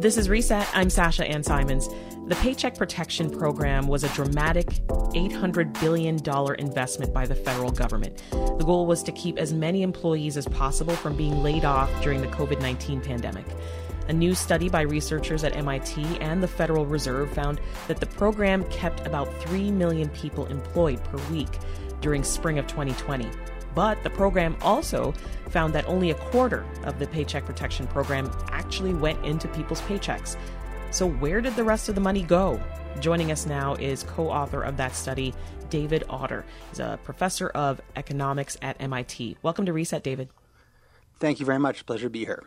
This is Reset. I'm Sasha Ann Simons. The Paycheck Protection Program was a dramatic $800 billion investment by the federal government. The goal was to keep as many employees as possible from being laid off during the COVID 19 pandemic. A new study by researchers at MIT and the Federal Reserve found that the program kept about 3 million people employed per week during spring of 2020. But the program also found that only a quarter of the Paycheck Protection Program actually went into people's paychecks. So, where did the rest of the money go? Joining us now is co author of that study, David Autor. He's a professor of economics at MIT. Welcome to Reset, David. Thank you very much. Pleasure to be here.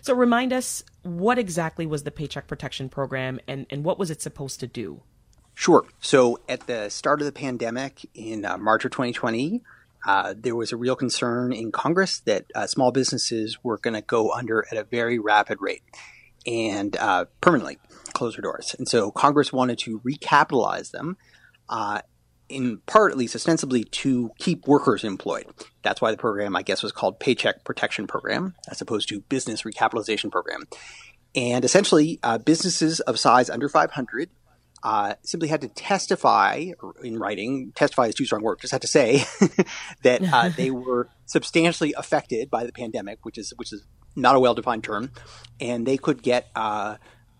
So, remind us what exactly was the Paycheck Protection Program and, and what was it supposed to do? Sure. So, at the start of the pandemic in uh, March of 2020, uh, there was a real concern in Congress that uh, small businesses were going to go under at a very rapid rate and uh, permanently close their doors. And so Congress wanted to recapitalize them, uh, in part, at least ostensibly, to keep workers employed. That's why the program, I guess, was called Paycheck Protection Program, as opposed to Business Recapitalization Program. And essentially, uh, businesses of size under 500 uh, simply had to testify in writing. Testify is too strong word. Just had to say that uh, they were substantially affected by the pandemic, which is which is not a well-defined term, and they could get uh,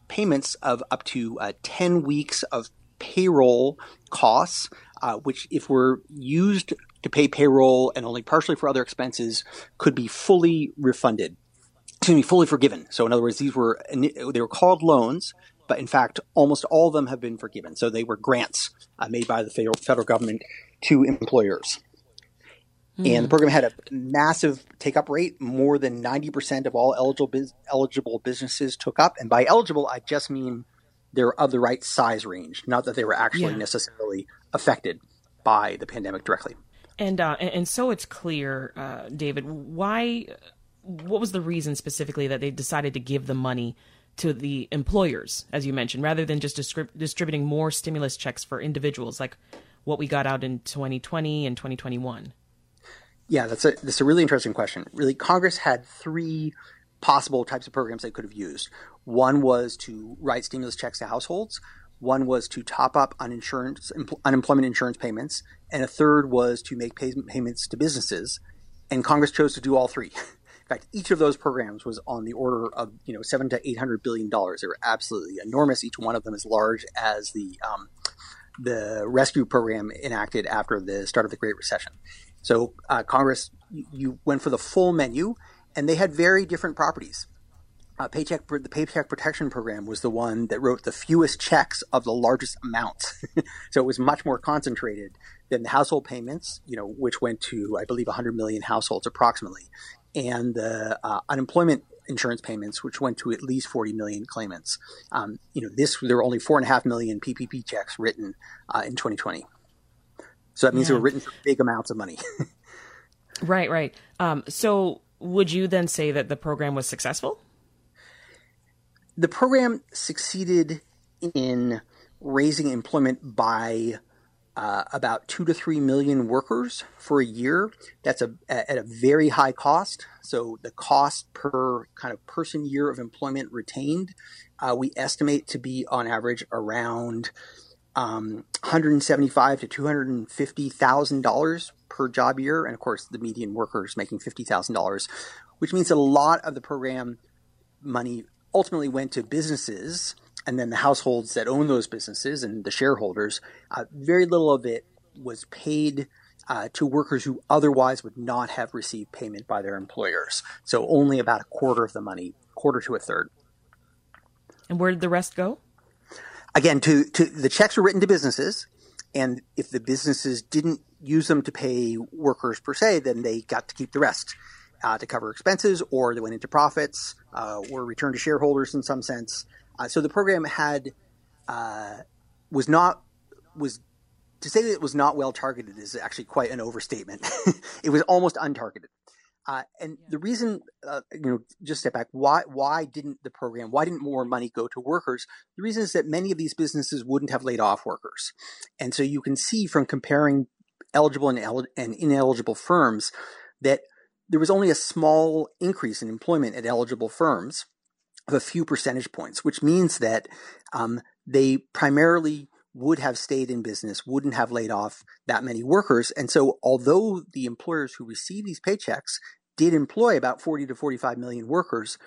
payments of up to uh, ten weeks of payroll costs, uh, which, if were used to pay payroll and only partially for other expenses, could be fully refunded. Excuse me, fully forgiven. So, in other words, these were they were called loans but in fact, almost all of them have been forgiven. So they were grants uh, made by the federal, federal government to employers. Mm. And the program had a massive take up rate. More than 90% of all eligible, biz- eligible businesses took up. And by eligible, I just mean they're of the right size range, not that they were actually yeah. necessarily affected by the pandemic directly. And, uh, and so it's clear, uh, David, why, what was the reason specifically that they decided to give the money to the employers, as you mentioned, rather than just distributing more stimulus checks for individuals like what we got out in 2020 and 2021? Yeah, that's a that's a really interesting question. Really, Congress had three possible types of programs they could have used. One was to write stimulus checks to households. One was to top up on insurance, unemployment insurance payments, and a third was to make pay- payments to businesses. And Congress chose to do all three. fact, each of those programs was on the order of you know seven to eight hundred billion dollars. They were absolutely enormous. Each one of them as large as the um, the rescue program enacted after the start of the Great Recession. So uh, Congress, you, went for the full menu, and they had very different properties. Uh, paycheck the Paycheck Protection Program was the one that wrote the fewest checks of the largest amounts, so it was much more concentrated than the household payments, you know, which went to I believe 100 million households approximately, and the uh, unemployment insurance payments, which went to at least 40 million claimants. Um, you know, this there were only four and a half million PPP checks written uh, in 2020. So that means yeah. they were written for big amounts of money. right, right. Um, so would you then say that the program was successful? The program succeeded in raising employment by uh, about two to three million workers for a year. That's a, at a very high cost. So the cost per kind of person year of employment retained, uh, we estimate to be on average around um, 175 to 250 thousand dollars per job year, and of course the median worker is making fifty thousand dollars, which means that a lot of the program money ultimately went to businesses and then the households that own those businesses and the shareholders, uh, very little of it was paid uh, to workers who otherwise would not have received payment by their employers. So only about a quarter of the money, quarter to a third. And where did the rest go? Again, to, to the checks were written to businesses, and if the businesses didn't use them to pay workers per se, then they got to keep the rest. Uh, to cover expenses, or they went into profits, uh, or returned to shareholders in some sense. Uh, so the program had uh, was not was to say that it was not well targeted is actually quite an overstatement. it was almost untargeted. Uh, and the reason, uh, you know, just step back. Why why didn't the program? Why didn't more money go to workers? The reason is that many of these businesses wouldn't have laid off workers, and so you can see from comparing eligible and, el- and ineligible firms that there was only a small increase in employment at eligible firms, of a few percentage points, which means that um, they primarily would have stayed in business, wouldn't have laid off that many workers. And so, although the employers who receive these paychecks did employ about 40 to 45 million workers,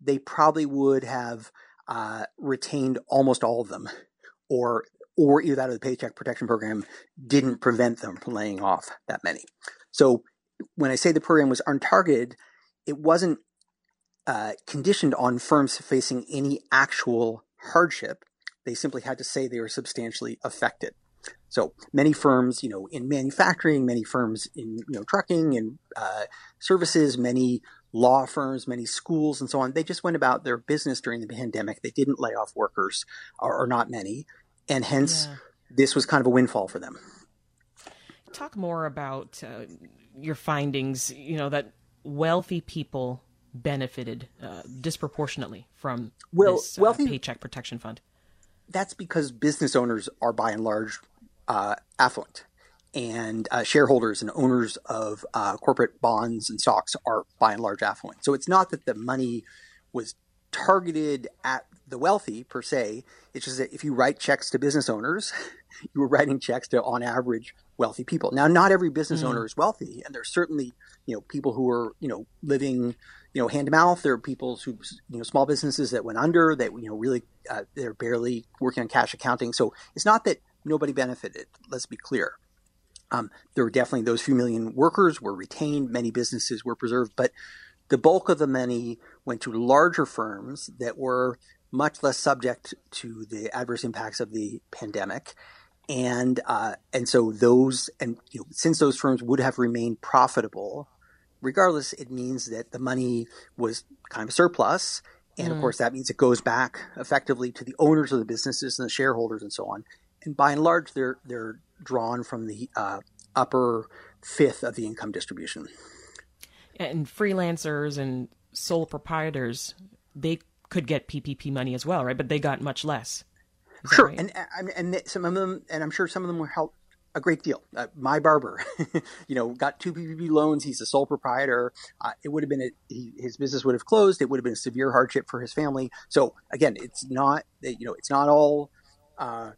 they probably would have uh, retained almost all of them, or or either that or the Paycheck Protection Program didn't prevent them from laying off that many. So when I say the program was untargeted, it wasn't uh, conditioned on firms facing any actual hardship. They simply had to say they were substantially affected. So many firms, you know, in manufacturing, many firms in you know trucking and uh, services, many law firms, many schools, and so on. They just went about their business during the pandemic. They didn't lay off workers, or, or not many, and hence yeah. this was kind of a windfall for them. Talk more about uh, your findings. You know that wealthy people benefited uh, disproportionately from well, this uh, wealthy, paycheck protection fund. That's because business owners are by and large uh, affluent, and uh, shareholders and owners of uh, corporate bonds and stocks are by and large affluent. So it's not that the money was targeted at the wealthy per se. It's just that if you write checks to business owners, you were writing checks to, on average, wealthy people. Now, not every business mm. owner is wealthy, and there's certainly you know people who are you know living you know hand to mouth. There are people who you know small businesses that went under that you know really uh, they're barely working on cash accounting. So it's not that nobody benefited. Let's be clear. Um, there were definitely those few million workers were retained. Many businesses were preserved, but the bulk of the money went to larger firms that were much less subject to the adverse impacts of the pandemic and uh, and so those and you know, since those firms would have remained profitable, regardless, it means that the money was kind of surplus, and mm. of course that means it goes back effectively to the owners of the businesses and the shareholders and so on. And by and large, they're they're drawn from the uh, upper fifth of the income distribution. And freelancers and sole proprietors, they could get PPP money as well, right? But they got much less. Sure, right? and, and and some of them, and I'm sure some of them were helped a great deal. Uh, my barber, you know, got two PPP loans. He's a sole proprietor. Uh, it would have been a, he, his business would have closed. It would have been a severe hardship for his family. So again, it's not you know it's not all. Uh,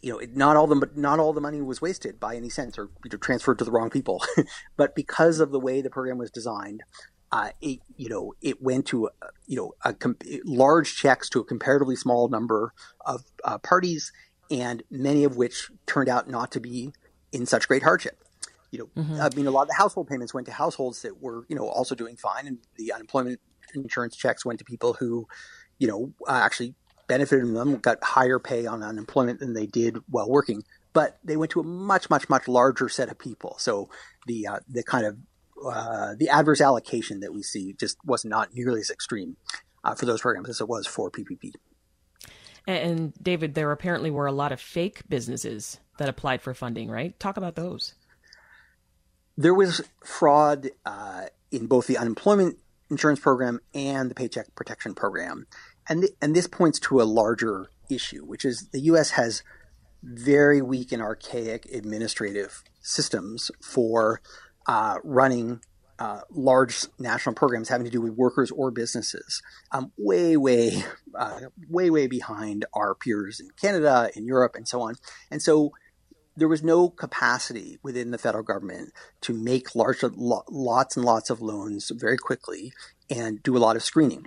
you know, it, not all the not all the money was wasted by any sense or you know, transferred to the wrong people, but because of the way the program was designed, uh, it, you know, it went to, uh, you know, large checks to a comparatively small number of uh, parties, and many of which turned out not to be in such great hardship. You know, mm-hmm. I mean, a lot of the household payments went to households that were, you know, also doing fine, and the unemployment insurance checks went to people who, you know, uh, actually benefited from them, got higher pay on unemployment than they did while working. But they went to a much, much, much larger set of people. So the uh, the kind of uh, the adverse allocation that we see just was not nearly as extreme uh, for those programs as it was for PPP. And David, there apparently were a lot of fake businesses that applied for funding, right? Talk about those. There was fraud uh, in both the unemployment insurance program and the Paycheck Protection Program, and th- and this points to a larger issue, which is the U.S. has very weak and archaic administrative systems for uh, running uh, large national programs having to do with workers or businesses, um, way, way, uh, way, way behind our peers in Canada, in Europe, and so on. And so there was no capacity within the federal government to make large, lots and lots of loans very quickly and do a lot of screening.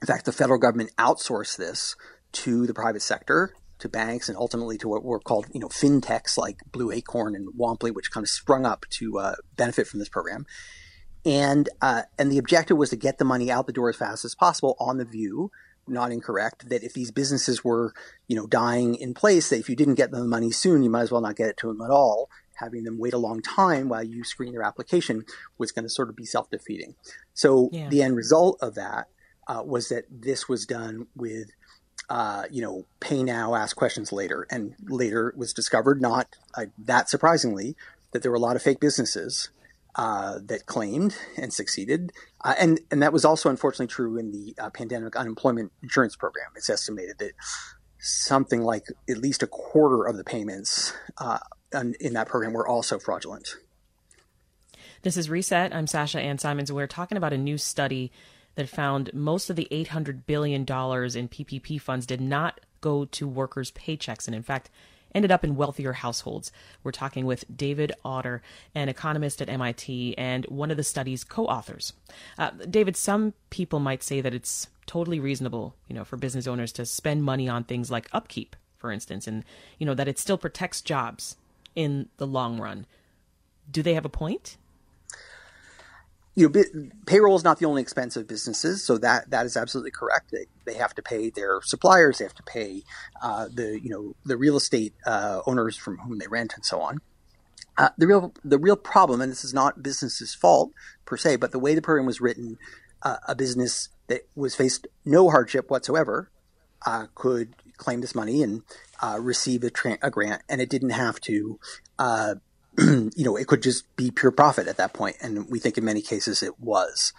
In fact, the federal government outsourced this to the private sector to banks and ultimately to what were called, you know, fintechs like Blue Acorn and Womply, which kind of sprung up to uh, benefit from this program. And uh, and the objective was to get the money out the door as fast as possible on the view, not incorrect, that if these businesses were, you know, dying in place, that if you didn't get them the money soon, you might as well not get it to them at all. Having them wait a long time while you screen their application was going to sort of be self defeating. So yeah. the end result of that uh, was that this was done with uh, you know, pay now, ask questions later. And later was discovered, not uh, that surprisingly, that there were a lot of fake businesses uh, that claimed and succeeded. Uh, and, and that was also unfortunately true in the uh, pandemic unemployment insurance program. It's estimated that something like at least a quarter of the payments uh, in that program were also fraudulent. This is Reset. I'm Sasha Ann Simons, we're talking about a new study that found most of the $800 billion in PPP funds did not go to workers' paychecks. And in fact, ended up in wealthier households. We're talking with David Autor, an economist at MIT and one of the study's co-authors. Uh, David, some people might say that it's totally reasonable, you know, for business owners to spend money on things like upkeep, for instance, and you know that it still protects jobs in the long run. Do they have a point? You know, payroll is not the only expense of businesses, so that that is absolutely correct. They, they have to pay their suppliers, they have to pay uh, the you know the real estate uh, owners from whom they rent, and so on. Uh, the real the real problem, and this is not business's fault per se, but the way the program was written, uh, a business that was faced no hardship whatsoever uh, could claim this money and uh, receive a, tra- a, grant, and it didn't have to you know, it could just be pure profit at that point, and we think in many cases it was.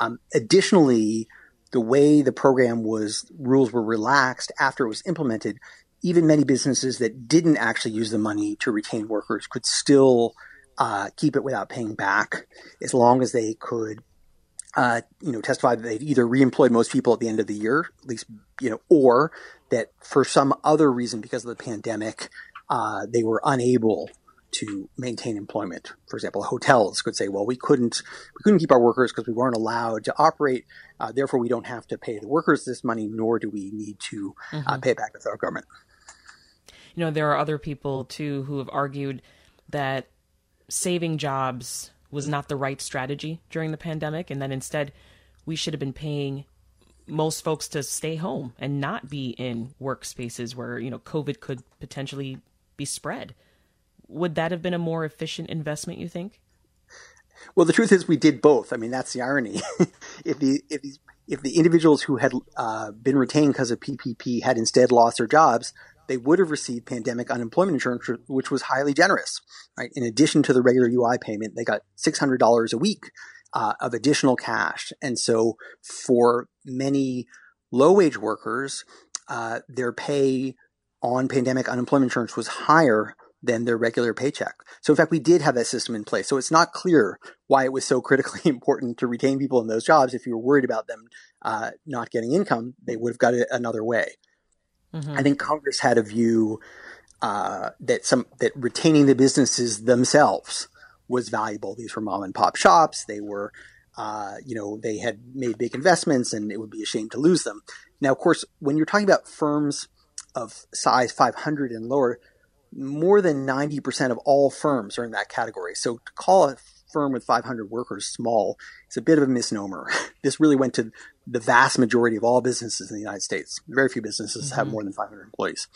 Um, additionally, the way the program was rules were relaxed after it was implemented, even many businesses that didn't actually use the money to retain workers could still uh, keep it without paying back, as long as they could, uh, you know, testify that they'd either reemployed most people at the end of the year, at least, you know, or that for some other reason because of the pandemic, uh, they were unable to maintain employment. For example, hotels could say, "Well, we couldn't we couldn't keep our workers because we weren't allowed to operate. Uh, therefore, we don't have to pay the workers this money, nor do we need to uh, mm-hmm. uh, pay it back to the federal government." You know, there are other people too who have argued that saving jobs was not the right strategy during the pandemic, and that instead we should have been paying most folks to stay home and not be in workspaces where you know COVID could potentially be spread would that have been a more efficient investment? You think? Well, the truth is, we did both. I mean, that's the irony. if the if these if the individuals who had uh, been retained because of PPP had instead lost their jobs, they would have received pandemic unemployment insurance, which was highly generous. Right? In addition to the regular UI payment, they got six hundred dollars a week uh, of additional cash. And so, for many low wage workers, uh, their pay on pandemic unemployment insurance was higher than their regular paycheck. So in fact, we did have that system in place. So it's not clear why it was so critically important to retain people in those jobs. If you were worried about them uh, not getting income, they would have got it another way. Mm-hmm. I think Congress had a view uh, that some that retaining the businesses themselves was valuable. These were mom and pop shops. They were, uh, you know, they had made big investments, and it would be a shame to lose them. Now, of course, when you're talking about firms of size 500 and lower, more than 90% of all firms are in that category. So to call a firm with 500 workers small is a bit of a misnomer. This really went to the vast majority of all businesses in the United States. Very few businesses mm-hmm. have more than 500 employees.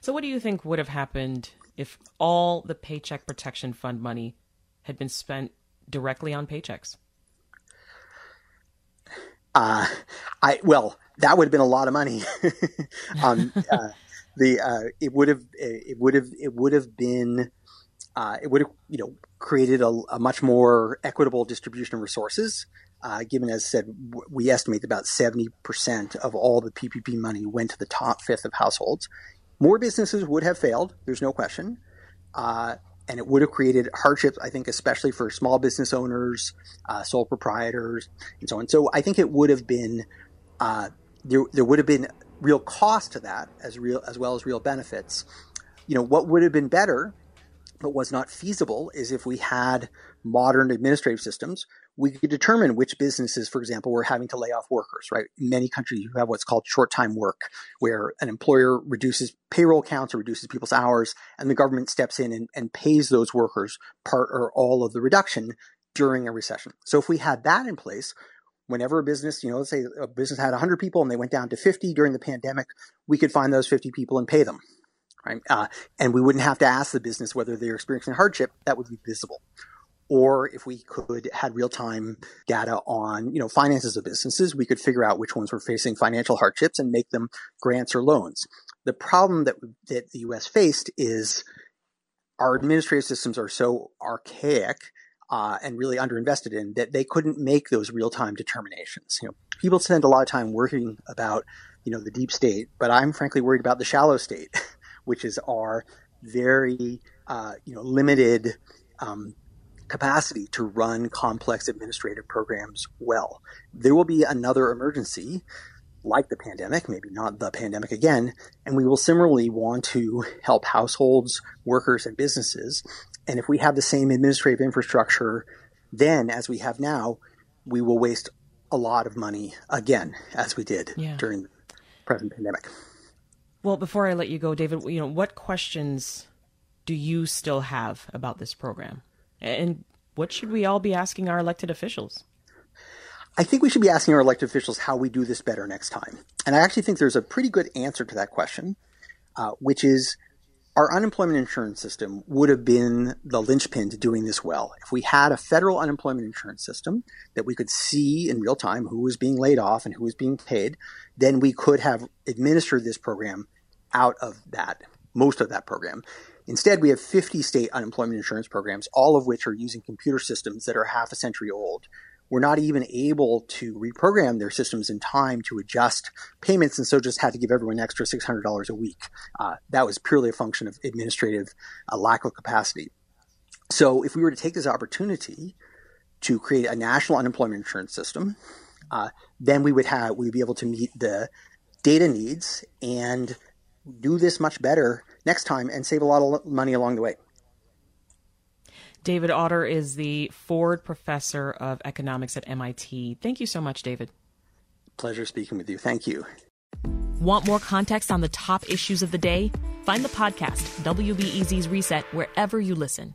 So, what do you think would have happened if all the Paycheck Protection Fund money had been spent directly on paychecks? Uh, I well, that would have been a lot of money. um, uh, the uh, it would have it would have it would have been uh, it would have you know created a, a, much more equitable distribution of resources. Uh, given as said, we estimate that about 70% of all the PPP money went to the top fifth of households. More businesses would have failed, there's no question. Uh, and it would have created hardships, I think, especially for small business owners, uh, sole proprietors, and so on. So I think it would have been, uh, there, there would have been real cost to that as real as well as real benefits. You know, what would have been better but was not feasible is if we had modern administrative systems, we could determine which businesses, for example, were having to lay off workers, right? In many countries, you have what's called short time work, where an employer reduces payroll counts or reduces people's hours, and the government steps in and, and pays those workers part or all of the reduction during a recession. So if we had that in place, whenever a business, you know, let's say a business had 100 people and they went down to 50 during the pandemic, we could find those 50 people and pay them. Right? Uh, and we wouldn't have to ask the business whether they're experiencing hardship. That would be visible. Or if we could had real time data on, you know, finances of businesses, we could figure out which ones were facing financial hardships and make them grants or loans. The problem that, that the U.S. faced is our administrative systems are so archaic uh, and really underinvested in that they couldn't make those real time determinations. You know, people spend a lot of time working about you know the deep state, but I'm frankly worried about the shallow state, which is our very uh, you know limited um, capacity to run complex administrative programs well. There will be another emergency like the pandemic, maybe not the pandemic again, and we will similarly want to help households, workers, and businesses. And if we have the same administrative infrastructure then as we have now, we will waste a lot of money again, as we did yeah. during the present pandemic. Well, before I let you go, David, you know, what questions do you still have about this program? And what should we all be asking our elected officials? I think we should be asking our elected officials how we do this better next time. And I actually think there's a pretty good answer to that question, uh, which is our unemployment insurance system would have been the linchpin to doing this well. If we had a federal unemployment insurance system that we could see in real time who was being laid off and who was being paid, then we could have administered this program out of that, most of that program. Instead, we have 50 state unemployment insurance programs, all of which are using computer systems that are half a century old. We're not even able to reprogram their systems in time to adjust payments, and so just had to give everyone an extra $600 a week. Uh, that was purely a function of administrative uh, lack of capacity. So, if we were to take this opportunity to create a national unemployment insurance system, uh, then we would have we would be able to meet the data needs and do this much better next time and save a lot of money along the way. David Autor is the Ford Professor of Economics at MIT. Thank you so much, David. Pleasure speaking with you. Thank you. Want more context on the top issues of the day? Find the podcast, WBEZ's Reset, wherever you listen.